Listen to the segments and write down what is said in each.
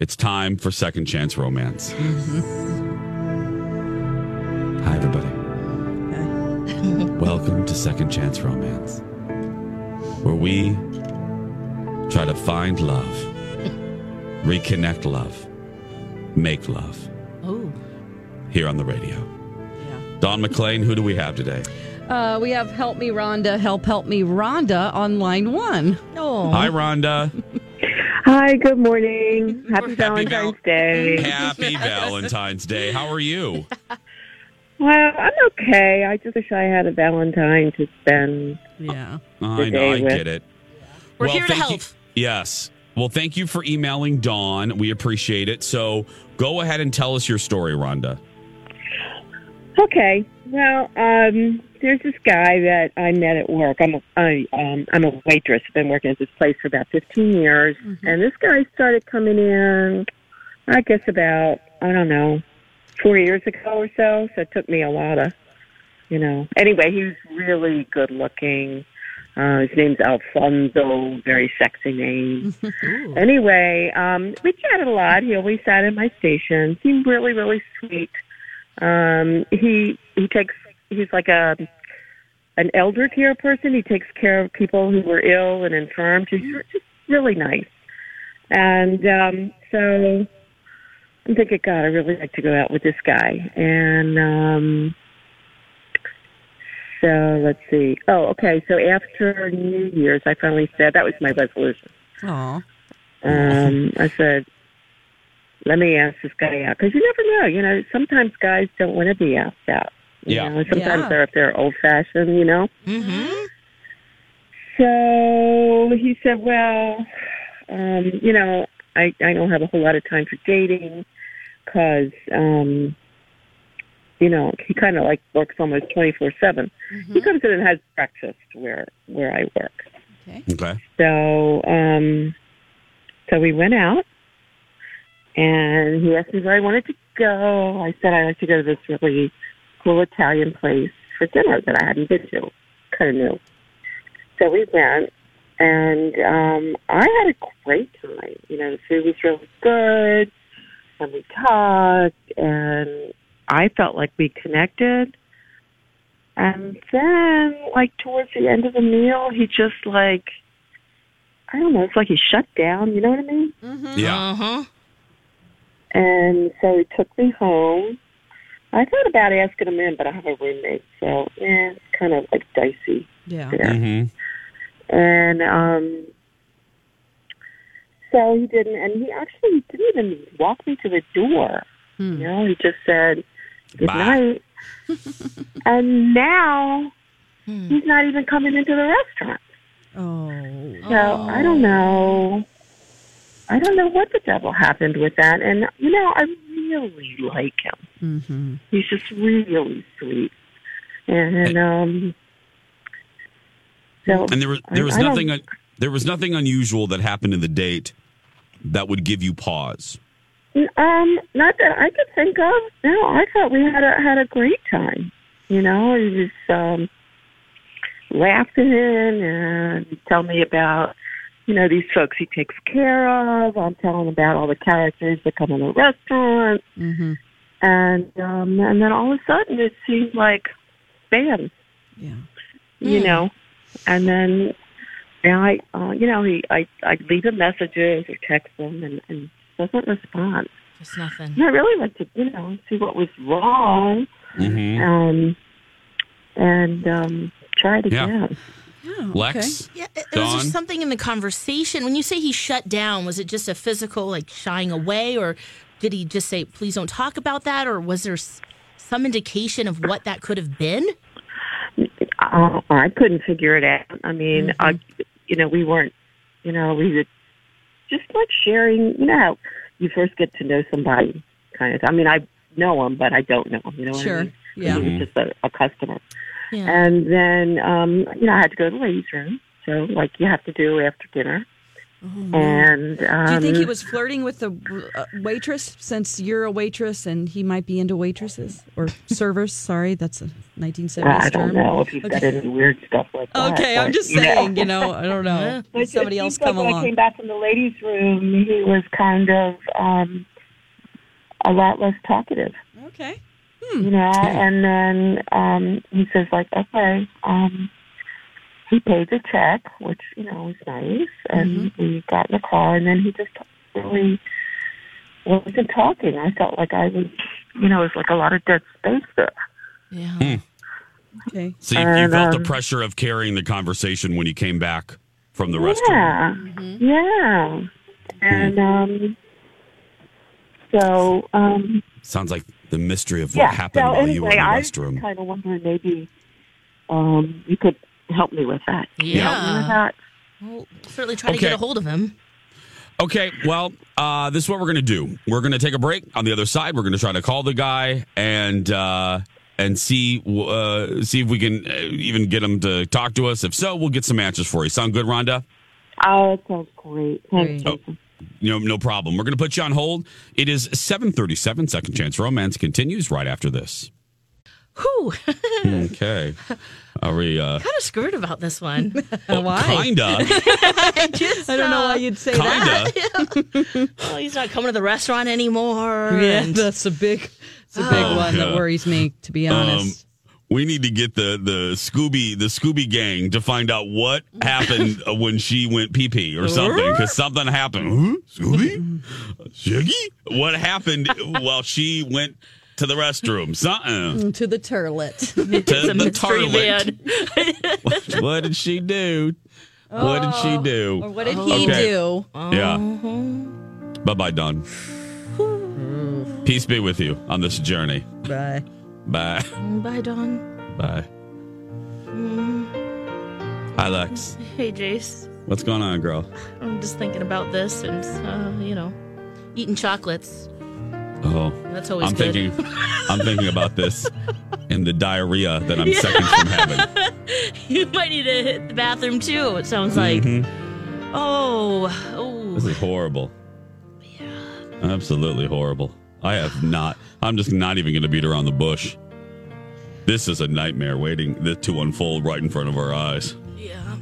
It's time for Second Chance Romance. Hi, everybody. Welcome to Second Chance Romance, where we try to find love, reconnect love, make love Oh, here on the radio. Don McLean, who do we have today? uh, we have Help Me Rhonda, Help Help Me Rhonda on line one. Oh, Hi, Rhonda. Hi, good morning. Happy, Happy Valentine's Val- Day. Happy Valentine's Day. How are you? Well, I'm okay. I just wish I had a Valentine to spend. yeah. I know, I with- get it. We're here to help. you- yes. Well, thank you for emailing Dawn. We appreciate it. So go ahead and tell us your story, Rhonda. Okay. Well, um, there's this guy that I met at work. I'm a, I, um, I'm a waitress. I've been working at this place for about 15 years, and this guy started coming in. I guess about I don't know, four years ago or so. So it took me a while to, you know. Anyway, he was really good looking. Uh, his name's Alfonso, very sexy name. anyway, um, we chatted a lot. He always sat in my station. Seemed really, really sweet. Um, he he takes he's like a an elder care person. He takes care of people who were ill and infirm. He's just really nice. And um, so I'm thinking, God, I really like to go out with this guy. And um, so let's see. Oh, okay. So after New Year's, I finally said that was my resolution. Aw. Um, I said, let me ask this guy out because you never know. You know, sometimes guys don't want to be asked out. You Yeah. Know? Sometimes Yeah. they're if they're old fashioned. You know. Mm-hmm. So he said, well, um, you know, I I don't have a whole lot of time for dating because, um, you know, he kind of like works almost twenty four seven. He comes in and has breakfast where where I work. Okay. So, um, so we went out, and he asked me where I wanted to go. I said I like to go to this really cool Italian place for dinner that I hadn't been to, kind of new. So we went, and um, I had a great time. You know, the food was really good, and we talked, and I felt like we connected. And then, like towards the end of the meal, he just like, I don't know, it's like he shut down. You know what I mean? Yeah. Uh-huh. And so he took me home. I thought about asking him in, but I have a roommate, so yeah, it's kind of like dicey Yeah. there. hmm And um, so he didn't, and he actually didn't even walk me to the door. Hmm. You know, he just said good Bye. night. and now he's not even coming into the restaurant. Oh. So I don't know. I don't know what the devil happened with that. And you know, I really like him. Mm-hmm. He's just really sweet. And um so And there was there was I nothing un- there was nothing unusual that happened in the date that would give you pause. Um, not that I could think of. No, I thought we had a had a great time. You know, he was um laughing and tell me about you know these folks he takes care of. I'm telling him about all the characters that come in the restaurant, Mm-hmm. and um, and then all of a sudden it seemed like, bam, Yeah. you know, and then and I, uh, you know, he I I leave him messages or text him, and and doesn't respond. Just nothing. And I really went to, you know, see what was wrong, hmm um, and um, tried Yeah. again. Lex, Yeah, was there something in the conversation when you say he shut down? Was it just a physical, like shying away, or did he just say, "Please don't talk about that," or was there some indication of what that could have been? Uh, I couldn't figure it out. I mean, Mm-hmm. I, you know, we weren't, you know, we were just like sharing. You know you first get to know somebody, kind of. I mean, I know him, but I don't know 'em, You know, what I Sure. mean? Yeah. He was just a, a customer. Yeah. And then, um, you know, I had to go to the ladies' room. So, like you have to do after dinner. And um, Do you think he was flirting with the uh, waitress since you're a waitress and he might be into waitresses or servers? Sorry, that's a 1970s I don't know if he said any weird stuff like that. Okay, I'm just you know. saying, you know, I don't know. But Somebody else like come when I came back from the ladies' room, he was kind of um, a lot less talkative, Okay. You know. And then um, he says, like, okay, um, he paid the check, which you know was nice, and we got in the car, and then he just really wasn't talking. I felt like I was, you know, it was like a lot of dead space there. Yeah. Okay. so you, you And, felt the um, pressure of carrying the conversation when you came back from the restroom. Yeah, yeah, and um, so um, Sounds like the mystery of what yeah. happened so while anyway, you were in the I restroom. kind of wondering maybe um, you could help me with that. Help me with Yeah. that. Well, certainly try to get a hold of him. Okay, well, uh, this is what we're going to do. We're going to take a break. On the other side, we're going to try to call the guy and uh, and see uh, see if we can uh, even get him to talk to us. If so, we'll get some answers for you. Sound good, Rhonda? Oh, that sounds great. Thanks, Great. Jason. You know, no problem. We're going to put you on hold. It is 737. Second Chance Romance continues right after this. Whew. Okay. Are we, uh, kind of screwed about this one. Why? kinda, Just, I don't know uh, why you'd say that. kinda. Oh, he's not coming to the restaurant anymore. Yeah, and- that's a big, it's a big Oh, one that worries me, to be honest. We need to get the the Scooby the Scooby gang to find out what happened uh, when she went pee pee or something because something happened. Huh? Scooby, Shaggy, what happened while she went to the restroom? Something to the turlet. to it's the toilet. What, what did she do? What did she do? or what did he Okay. do? Yeah. Bye bye, Don. Peace be with you on this journey. Bye. Bye. Bye, Don. Bye. Hi, Lex. Hey, Jace. What's going on, girl? I'm just thinking about this and, uh, you know, eating chocolates. Oh, That's always I'm good. thinking. I'm thinking about this and the diarrhea that I'm seconds from having. You might need to hit the bathroom too. It sounds like. Oh, oh. This is horrible. Yeah. Absolutely horrible. I have not. I'm just not even going to beat around the bush. This is a nightmare waiting to unfold right in front of our eyes. Yeah.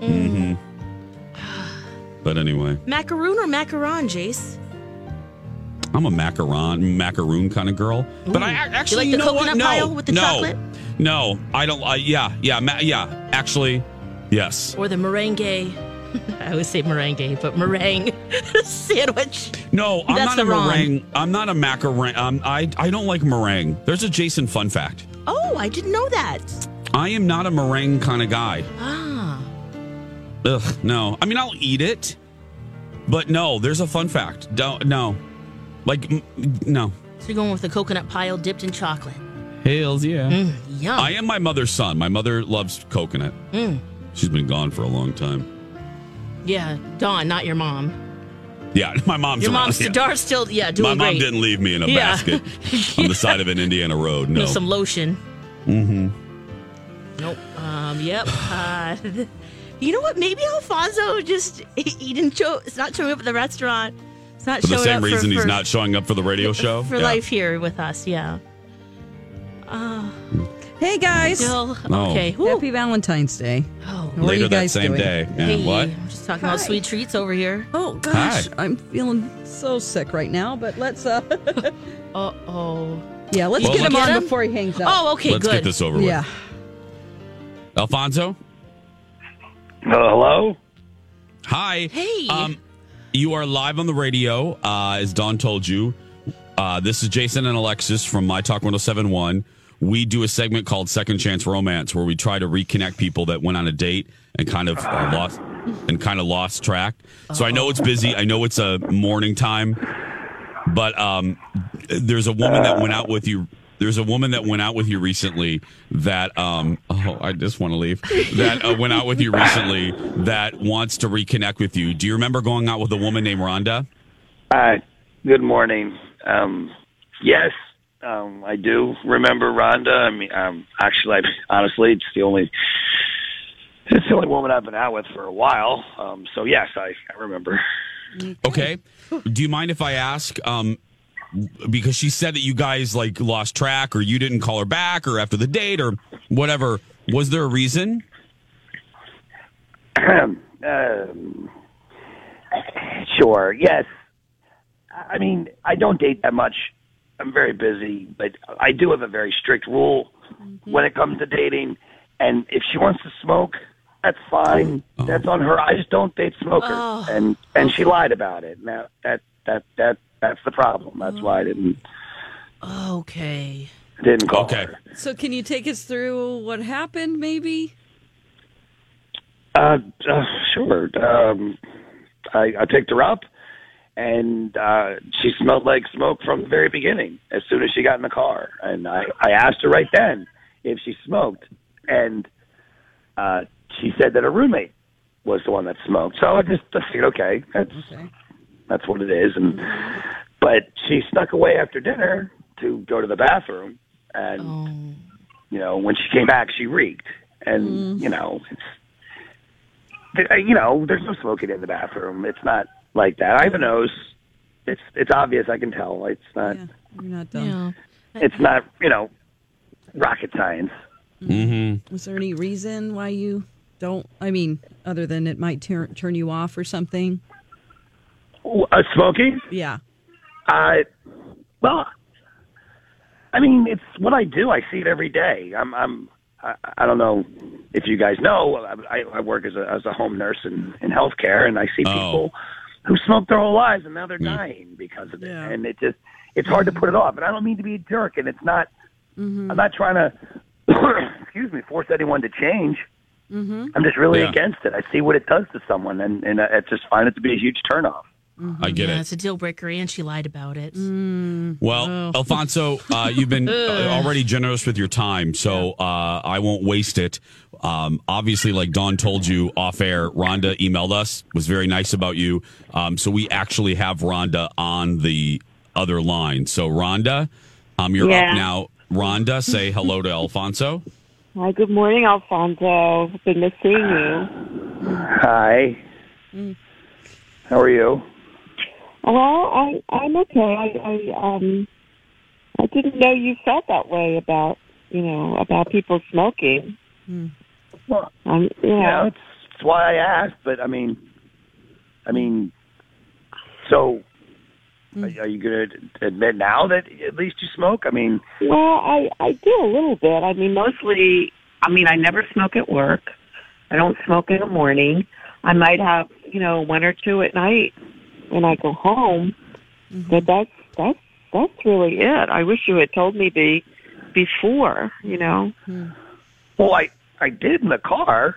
Mm. hmm But anyway, Macaroon or macaron, Jace? I'm a macaron, macaroon kind of girl. But I actually, You like the know what? coconut No, pile with the no, chocolate? No, I don't. Uh, yeah, yeah, ma- yeah. Actually, yes. Or the merengue? I always say merengue, but meringue sandwich. No, I'm That's not a wrong. meringue. I'm not a macaron. Um, I I don't like meringue. There's a Jason fun fact. Oh, I didn't know that. I am not a meringue kind of guy. Ah. Ugh, no. I mean, I'll eat it, but no. There's a fun fact. Don't no, like mm, no. So you're going with the coconut pile dipped in chocolate. Hails, yeah. Yum. I am my mother's son. My mother loves coconut. Mm. She's been gone for a long time. Yeah, Dawn, not your mom. Yeah, my mom's Your around. mom's yeah. Dar's still, yeah, My mom great. didn't leave me in a Yeah. basket on the side of an Indiana road. No. With some lotion. Mm-hmm. Nope. Um. Yep. Uh, you know what? Maybe Alfonso just he, he didn't show. It's not showing up at the restaurant. It's not for the showing same up reason for, he's for, not showing up for the radio show. for Yeah. life here with us. Yeah. Hey guys. Still Oh. okay. Whew. Happy Valentine's Day. Oh. What are Later you that guys same doing? day. Yeah, Hey, what? I'm just talking about sweet treats over here. Oh gosh, Hi. I'm feeling so sick right now. But let's uh, Uh oh. yeah, let's Well, get him let's- on Get him? before he hangs up. Oh, okay. Let's good. get this over yeah. with. Yeah. Alfonso? Uh, hello? Hi. Hey. Um, You are live on the radio, uh, as Don told you. Uh, this is Jason and Alexis from My Talk 1071. We do a segment called Second Chance Romance where we try to reconnect people that went on a date and kind of uh, lost and kind of lost track. So I know it's busy. I know it's a morning time, but um, there's a woman that went out with you. There's a woman that went out with you recently that um oh I just want to leave that uh, went out with you recently that wants to reconnect with you. Do you remember going out with a woman named Rhonda? Uh, good morning. Um, yes, um, I do remember Rhonda. I mean, um, actually, I, honestly, it's the only it's the only woman I've been out with for a while. Um, so yes, I, I remember. Okay. Do you mind if I ask? Um, because she said that you guys like lost track, or you didn't call her back, or after the date, or whatever. Was there a reason? um, sure. Yes. I mean, I don't date that much. I'm very busy, but I do have a very strict rule when it comes to dating. And if she wants to smoke, that's fine. That's on her. I just don't date smokers. Oh. And and she lied about it. Now that that that that's the problem. That's why I didn't Okay. didn't call Okay. her. So, can you take us through what happened, maybe? Uh, uh sure. Um, I, I picked her up, and uh, she smelled like smoke from the very beginning. As soon as she got in the car, and I, I asked her right then if she smoked, and uh, she said that her roommate was the one that smoked. So I just I figured, okay, that's Okay. that's what it is. And but she snuck away after dinner to go to the bathroom, and Oh. you know when she came back, she reeked, and you know it's you know there's no smoking in the bathroom. It's not like that. I have a nose. It's it's obvious. I can tell. It's not. Yeah, you're not done. Yeah. It's not. You know, rocket science. Mm-hmm. Was there any reason why you don't? I mean, other than it might tur- turn you off or something? Uh, smoking. Yeah. Uh, well, I mean, it's what I do. I see it every day. I'm, I'm, I, I don't know if you guys know. I, I work as a as a home nurse in in healthcare, and I see Oh. people who smoked their whole lives, and now they're dying because of it. Yeah. And it just, it's hard to put it off. And I don't mean to be a jerk, and it's not. I'm not trying to, excuse me, force anyone to change. I'm just really Yeah. against it. I see what it does to someone, and and I just find it to be a huge turnoff. I get yeah, it. it's a deal breaker, and she lied about it. Well, Alfonso, uh, you've been uh, already generous with your time, so uh, I won't waste it. Um, obviously, like Don told you off air, Rhonda emailed us, was very nice about you. Um, so we actually have Rhonda on the other line. So, Rhonda, um, you're Yeah. up now. Rhonda, say hello to Alfonso. Hi, good morning, Alfonso. Been missing you. Hi. How are you? Well, I I'm okay. I, I um I didn't know you felt that way about you know about people smoking. Well, Um, you know, yeah, that's, that's why I asked. But I mean, I mean, so hmm. are, are you going to admit now that at least you smoke? I mean, well, I I do a little bit. I mean, mostly. I mean, I never smoke at work. I don't smoke in the morning. I might have you know one or two at night when I go home. Mm-hmm. But that's that's that's really it. I wish you had told me be before. You know. Hmm. well, I I did in the car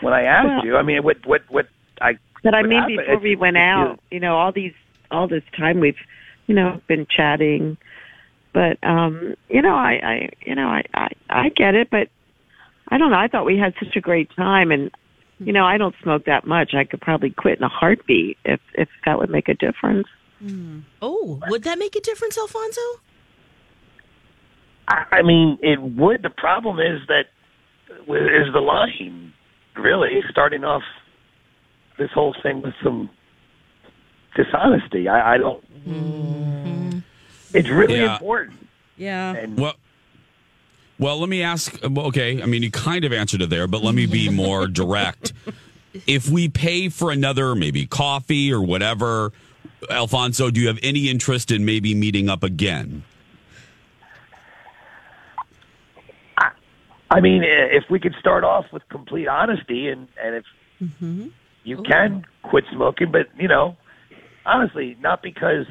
when I asked Well- you. I mean, what what what I. But I mean, happened- before we went you- out, you know, all these, all this time we've, you know, been chatting. But um, you know, I, I, you know, I, I, I get it, but I don't know. I thought we had such a great time, and you know, I don't smoke that much. I could probably quit in a heartbeat if if that would make a difference. Oh, would that make a difference, Alfonso? I, I mean, it would. The problem is that is the line really starting off this whole thing with some dishonesty. I, I don't. Mm-hmm. It's really Yeah. important. Yeah. And Well, well, let me ask. Okay, I mean, you kind of answered it there, but let me be more direct. If we pay for another, maybe coffee or whatever, Alfonso, do you have any interest in maybe meeting up again? I mean, if we could start off with complete honesty, and and if mm-hmm. you can quit smoking, but you know, honestly, not because.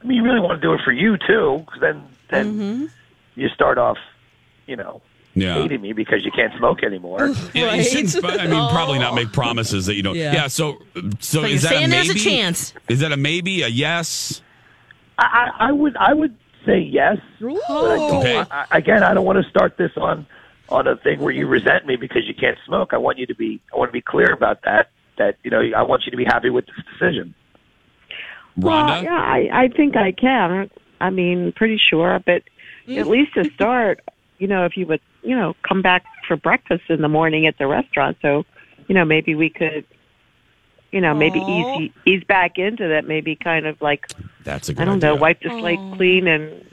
I mean, you really want to do it for you too, because then then mm-hmm. you start off, you know, Yeah. hating me because you can't smoke anymore. Yeah, you shouldn't, I mean, probably not make promises that you don't. Yeah. Yeah. so, so But is you're that a saying there's a chance. Is that a maybe? A yes? I, I I would I would say yes. But I don't, Okay. I, I- again, I don't want to start this on on a thing where you resent me because you can't smoke. I want you to be I want to be clear about that. That you know I want you to be happy with this decision. Rhonda? Well, yeah, I, I think I can. I mean, pretty sure, but at mm-hmm. least to start, you know, if you would, you know, come back for breakfast in the morning at the restaurant, so, you know, maybe we could, you know, maybe Aw. ease ease back into that. Maybe kind of like That's a good I don't idea. know, wipe the slate clean and,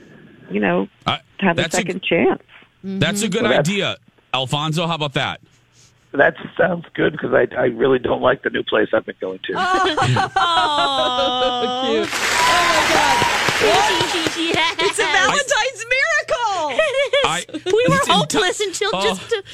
you know, I- have a that's second chance. That's a mm-hmm. good Well, idea. Alfonso, how about that? That sounds good because I I really don't like the new place I've been going to. Oh, Cute. Oh my God. yes. It's a Valentine's miracle. I, we were hopeless until Oh. just uh, 30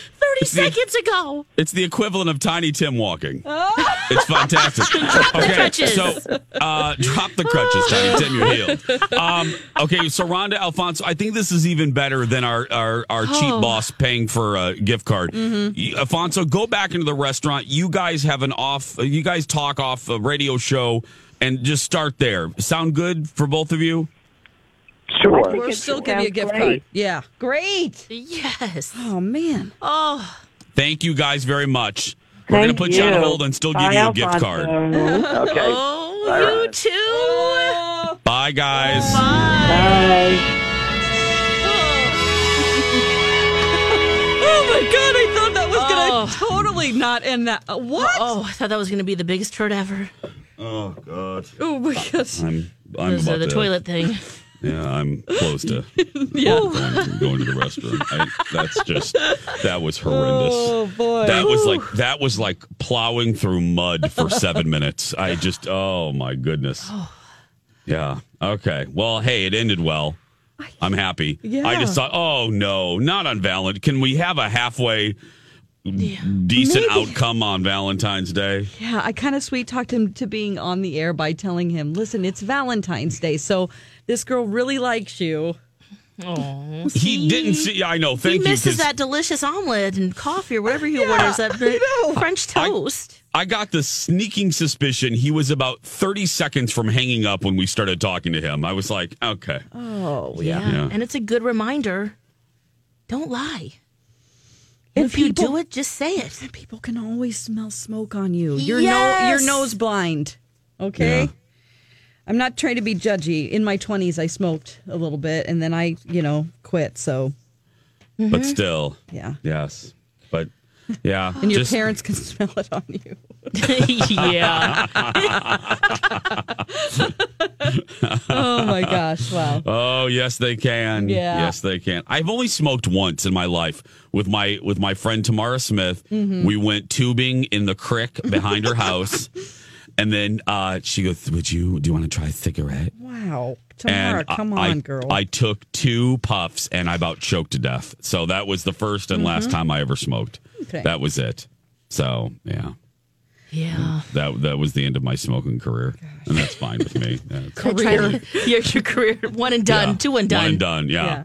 It's the- seconds ago. It's the equivalent of Tiny Tim walking. It's fantastic. Drop the crutches. So, uh, drop the crutches, Tiny Tim. You're healed. Um, okay, so Rhonda Alfonso, I think this is even better than our our, our cheap boss paying for a gift card. Y- Alfonso, go back into the restaurant. You guys have an off. You guys talk off a radio show, and just start there. Sound good for both of you? Sure. think We'll still give you a gift great. card. Yeah. Great. Yes. Oh man. Oh, Thank you guys very much. We're going to put you on hold and still give Bye, you a gift card. Okay. oh All you right. too. Bye, guys. Bye. Oh my God! I thought that was gonna Oh. totally not end that. Uh, what? Oh, I thought that was going to be the biggest turd ever. Oh God, Oh my God. I'm I'm about the to, toilet thing. Yeah, I'm close to Yeah. going, going to the restroom. I, that's just that was horrendous. Oh boy. That was like that was like plowing through mud for seven minutes. I just oh my goodness. Oh. Yeah. Okay. Well, hey, it ended well. I'm happy. Yeah. I just thought, oh no, not on Valentine. Can we have a halfway decent Maybe. outcome on Valentine's Day? Yeah, I kind of sweet talked him to being on the air by telling him, "Listen, it's Valentine's Day, so this girl really likes you." Oh, He didn't see. I know. He Thank you. misses 'cause that delicious omelet and coffee or whatever he orders. That French toast. I got the sneaking suspicion he was about 30 seconds from hanging up when we started talking to him. I was like, okay. Oh yeah. Yeah. and it's a good reminder. Don't lie. And if you do it, just say it. People can always smell smoke on you. You're Yes. no, you're nose blind. Okay. Yeah. I'm not trying to be judgy. In my 20s, I smoked a little bit, and then I, you know, quit. So But mm-hmm. still, yeah. yes. But yeah. And your just- parents can smell it on you. yeah. Oh my gosh! Wow. Oh yes, they can. Yeah. Yes, they can. I've only smoked once in my life with my with my friend Tamara Smith. Mm-hmm. We went tubing in the creek behind her house, and then uh, she goes, "Would you do you want to try a cigarette?" Wow. Tamara, and come I, on, girl. I took two puffs and I about choked to death. So that was the first and last time I ever smoked. Mm-hmm. Okay. That was it. So yeah, Yeah. that that was the end of my smoking career, and that's fine with me. That's- Career. your, your career. One and done. yeah. Two and done. One and done. Yeah. Yeah.